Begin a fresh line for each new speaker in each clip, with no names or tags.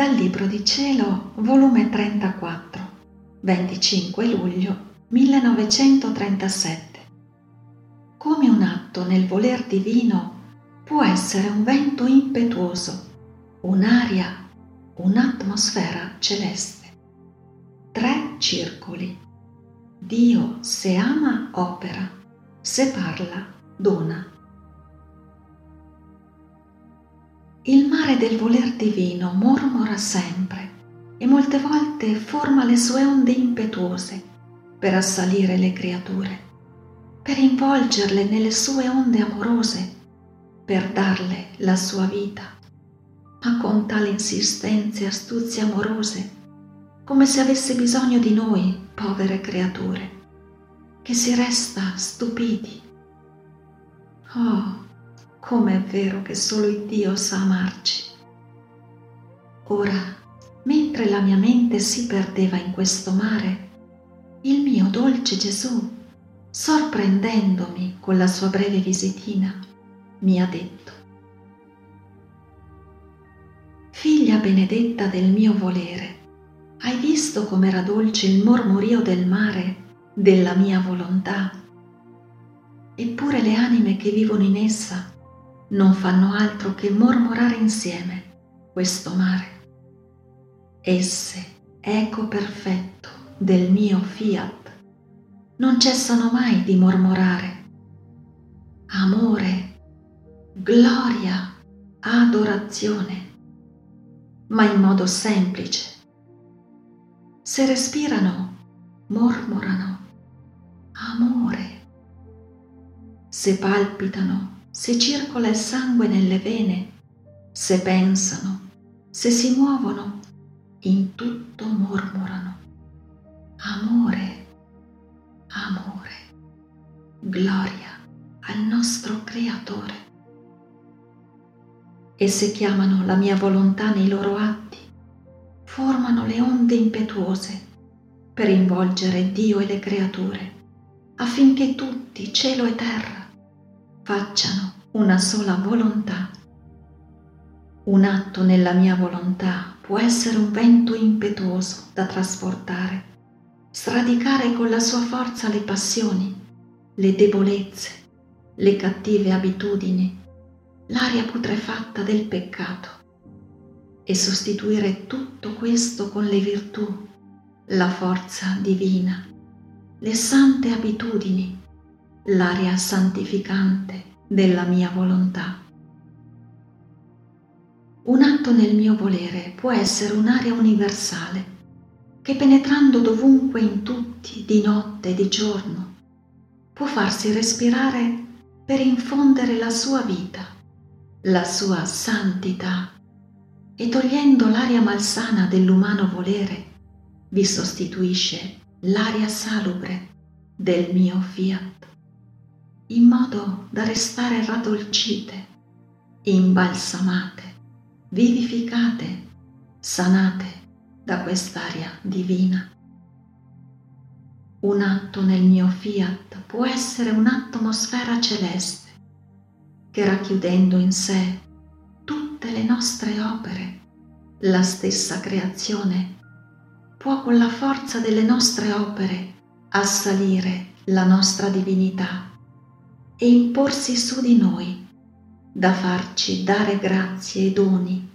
Dal Libro di Cielo, volume 34, 25 luglio 1937. Come un atto nel voler divino può essere un vento impetuoso, un'aria, un'atmosfera celeste. Tre circoli. Dio se ama opera, se parla dona. Il mare del voler divino mormora sempre e molte volte forma le sue onde impetuose per assalire le creature, per involgerle nelle sue onde amorose, per darle la sua vita, ma con tale insistenze e astuzie amorose, come se avesse bisogno di noi, povere creature, che si resta stupiti. Oh, come è vero che solo il Dio sa amarci. Ora, mentre la mia mente si perdeva in questo mare, il mio dolce Gesù, sorprendendomi con la sua breve visitina, mi ha detto, Figlia benedetta del mio volere, hai visto com'era dolce il mormorio del mare della mia volontà? Eppure le anime che vivono in essa non fanno altro che mormorare insieme questo mare. Esse, eco perfetto del mio fiat, non cessano mai di mormorare. Amore, gloria, adorazione, ma in modo semplice. Se respirano, mormorano. Amore. Se palpitano, se circola il sangue nelle vene, se pensano, se si muovono, in tutto mormorano. Amore, amore, gloria al nostro Creatore. E se chiamano la mia volontà nei loro atti, formano le onde impetuose per involgere Dio e le creature, affinché tutti, cielo e terra, facciano una sola volontà. Un atto nella mia volontà può essere un vento impetuoso da trasportare, sradicare con la sua forza le passioni, le debolezze, le cattive abitudini, l'aria putrefatta del peccato e sostituire tutto questo con le virtù, la forza divina, le sante abitudini l'aria santificante della mia volontà. Un atto nel mio volere può essere un'aria universale che penetrando dovunque in tutti, di notte e di giorno, può farsi respirare per infondere la sua vita, la sua santità e togliendo l'aria malsana dell'umano volere, vi sostituisce l'aria salubre del mio fiat in modo da restare raddolcite, imbalsamate, vivificate, sanate da quest'aria divina. Un atto nel mio fiat può essere un'atmosfera celeste che racchiudendo in sé tutte le nostre opere, la stessa creazione, può con la forza delle nostre opere assalire la nostra divinità e imporsi su di noi, da farci dare grazie e doni,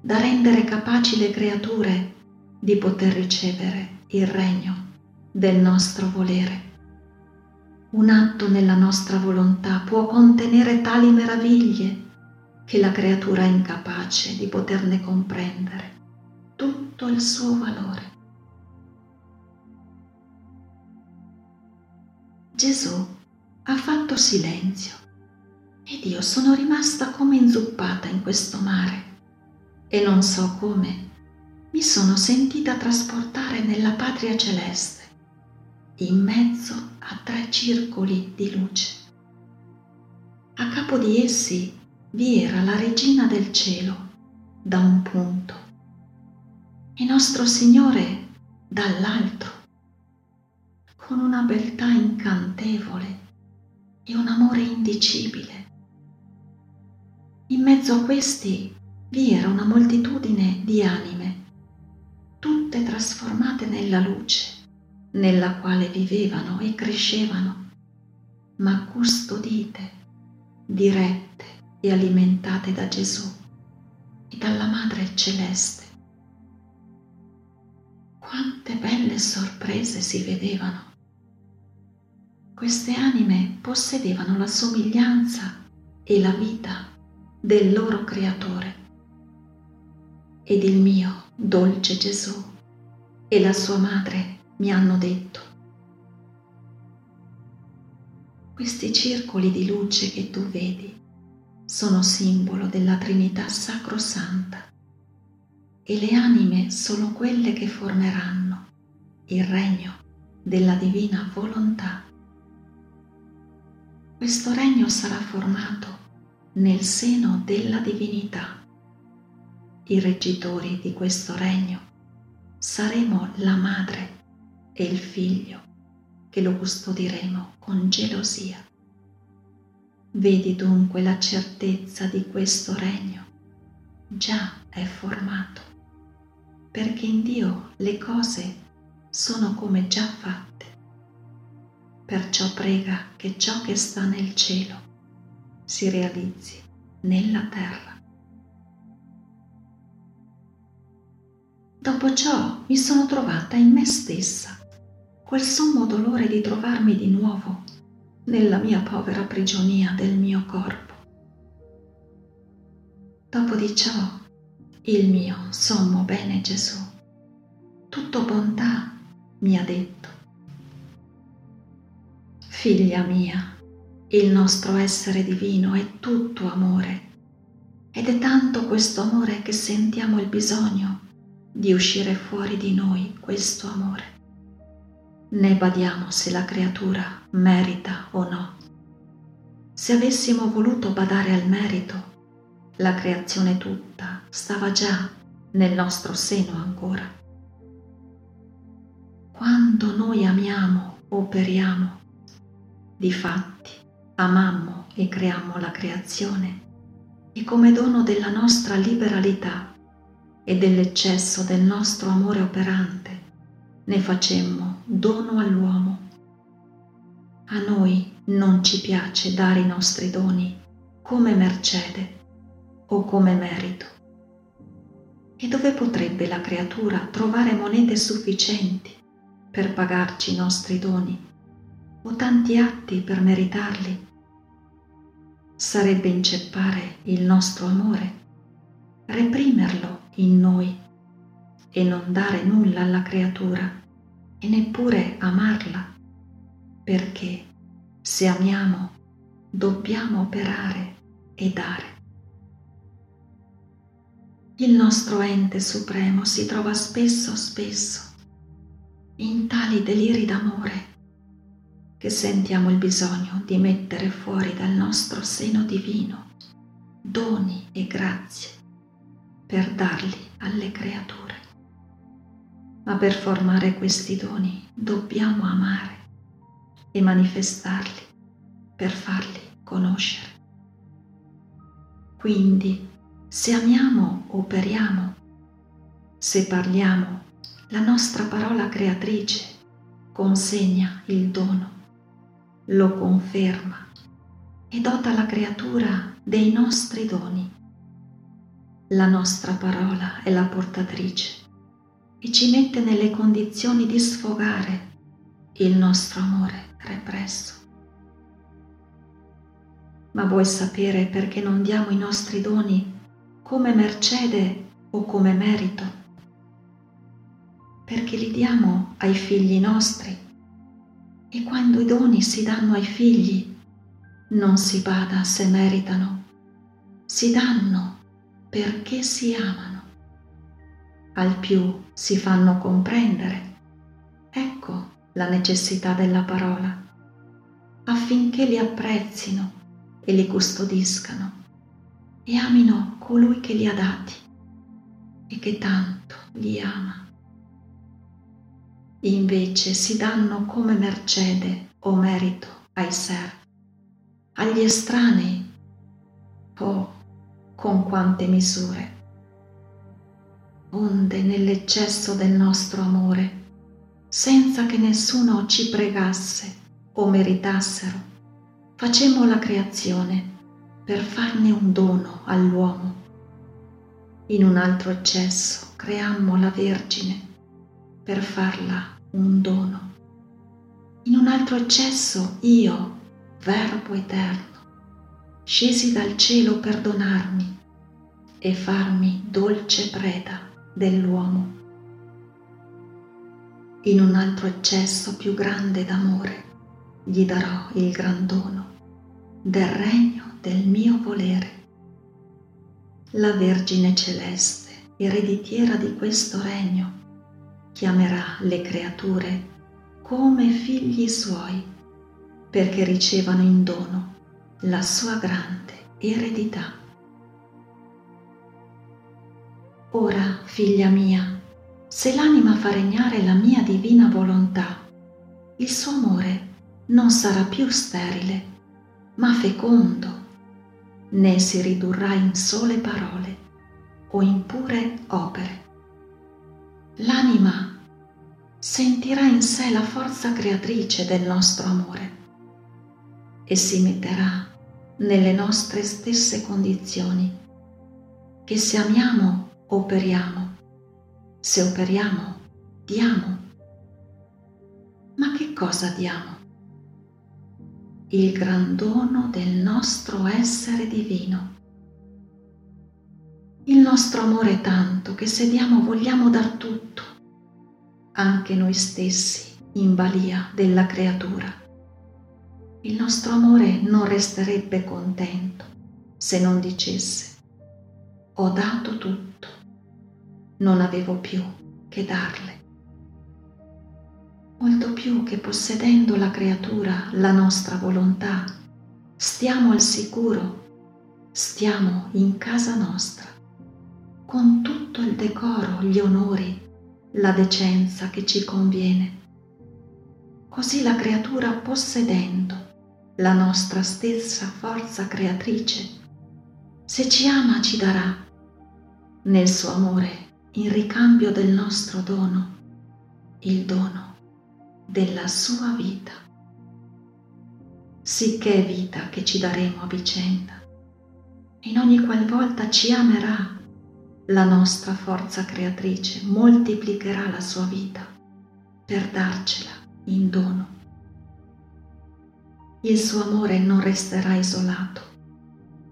da rendere capaci le creature di poter ricevere il regno del nostro volere. Un atto nella nostra volontà può contenere tali meraviglie che la creatura è incapace di poterne comprendere tutto il suo valore. Gesù ha fatto silenzio ed io sono rimasta come inzuppata in questo mare e non so come mi sono sentita trasportare nella patria celeste in mezzo a tre circoli di luce. A capo di essi vi era la regina del cielo da un punto e nostro Signore dall'altro, con una beltà incantevole e un amore indicibile. In mezzo a questi vi era una moltitudine di anime tutte trasformate nella luce nella quale vivevano e crescevano, ma custodite, dirette e alimentate da Gesù e dalla Madre Celeste. Quante belle sorprese si vedevano! Queste anime possedevano la somiglianza e la vita del loro Creatore. Ed il mio dolce Gesù e la sua madre mi hanno detto, questi circoli di luce che tu vedi sono simbolo della Trinità Sacrosanta e le anime sono quelle che formeranno il regno della divina volontà. Questo regno sarà formato nel seno della divinità. I reggitori di questo regno saremo la madre e il figlio che lo custodiremo con gelosia. Vedi dunque la certezza di questo regno già è formato, perché in Dio le cose sono come già fatte. Perciò prega che ciò che sta nel cielo si realizzi nella terra. Dopo ciò mi sono trovata in me stessa quel sommo dolore di trovarmi di nuovo nella mia povera prigionia del mio corpo. Dopo di ciò, il mio sommo bene Gesù, tutto bontà, mi ha detto, Figlia mia, il nostro essere divino è tutto amore ed è tanto questo amore che sentiamo il bisogno di uscire fuori di noi questo amore né badiamo se la creatura merita o no. Se avessimo voluto badare al merito, la creazione tutta stava già nel nostro seno ancora. Quando noi amiamo, operiamo, difatti amammo e creammo la creazione e come dono della nostra liberalità e dell'eccesso del nostro amore operante ne facemmo dono all'uomo. A noi non ci piace dare i nostri doni come mercede o come merito. E dove potrebbe la creatura trovare monete sufficienti per pagarci i nostri doni o tanti atti per meritarli? Sarebbe inceppare il nostro amore, reprimerlo in noi e non dare nulla alla creatura e neppure amarla, perché se amiamo dobbiamo operare e dare. Il nostro ente supremo si trova spesso, spesso in tali deliri d'amore che sentiamo il bisogno di mettere fuori dal nostro seno divino doni e grazie per darli alle creature ma per formare questi doni dobbiamo amare e manifestarli per farli conoscere. Quindi, se amiamo, operiamo, se parliamo, la nostra parola creatrice consegna il dono, lo conferma e dota la creatura dei nostri doni. La nostra parola è la portatrice e ci mette nelle condizioni di sfogare il nostro amore represso. Ma vuoi sapere perché non diamo i nostri doni come mercede o come merito? Perché li diamo ai figli nostri e quando i doni si danno ai figli non si bada se meritano, si danno perché si amano al più si fanno comprendere. Ecco la necessità della parola, affinché li apprezzino e li custodiscano e amino colui che li ha dati e che tanto li ama. Invece si danno come mercede o merito ai servi, agli estranei. Oh, con quante misure! onde nell'eccesso del nostro amore, senza che nessuno ci pregasse o meritassero, facemmo la creazione per farne un dono all'uomo. In un altro eccesso creammo la Vergine per farla un dono. In un altro eccesso io, Verbo eterno, scesi dal cielo per donarmi e farmi dolce preda dell'uomo. In un altro eccesso più grande d'amore gli darò il gran dono del regno del mio volere. La Vergine celeste, ereditiera di questo regno, chiamerà le creature come figli suoi, perché ricevano in dono la sua grande eredità. Ora, figlia mia, se l'anima fa regnare la mia divina volontà, il suo amore non sarà più sterile, ma fecondo, né si ridurrà in sole parole o in pure opere. L'anima sentirà in sé la forza creatrice del nostro amore e si metterà nelle nostre stesse condizioni, che se amiamo operiamo, se operiamo diamo. Ma che cosa diamo? il gran dono del nostro essere divino. Il nostro amore è tanto che se diamo vogliamo dar tutto, anche noi stessi in balia della creatura. Il nostro amore non resterebbe contento se non dicesse ho dato tutto, non avevo più che darle molto più che possedendo la creatura la nostra volontà, stiamo al sicuro, stiamo in casa nostra, con tutto il decoro, gli onori, la decenza che ci conviene. Così la creatura possedendo la nostra stessa forza creatrice, se ci ama ci darà, nel suo amore, in ricambio del nostro dono, il dono della sua vita. Sicché vita che ci daremo a vicenda. In ogni qualvolta ci amerà, la nostra forza creatrice moltiplicherà la sua vita per darcela in dono. Il suo amore non resterà isolato,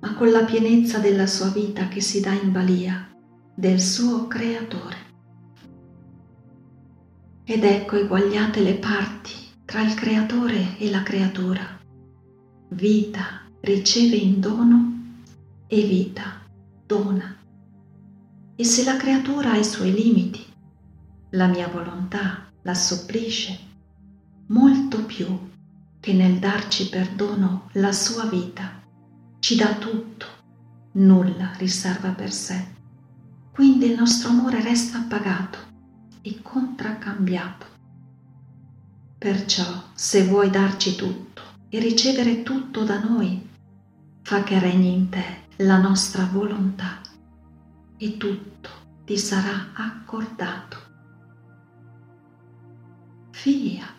ma con la pienezza della sua vita che si dà in balia del suo creatore ed ecco eguagliate le parti tra il creatore e la creatura. Vita riceve in dono e vita dona. E se la creatura ha i suoi limiti, la mia volontà la supplisce molto più che nel darci perdono la sua vita, ci dà tutto, nulla riserva per sé. Quindi il nostro amore resta appagato e contraccambiato. Perciò, se vuoi darci tutto e ricevere tutto da noi, fa che regni in te la nostra volontà e tutto ti sarà accordato. Fiat.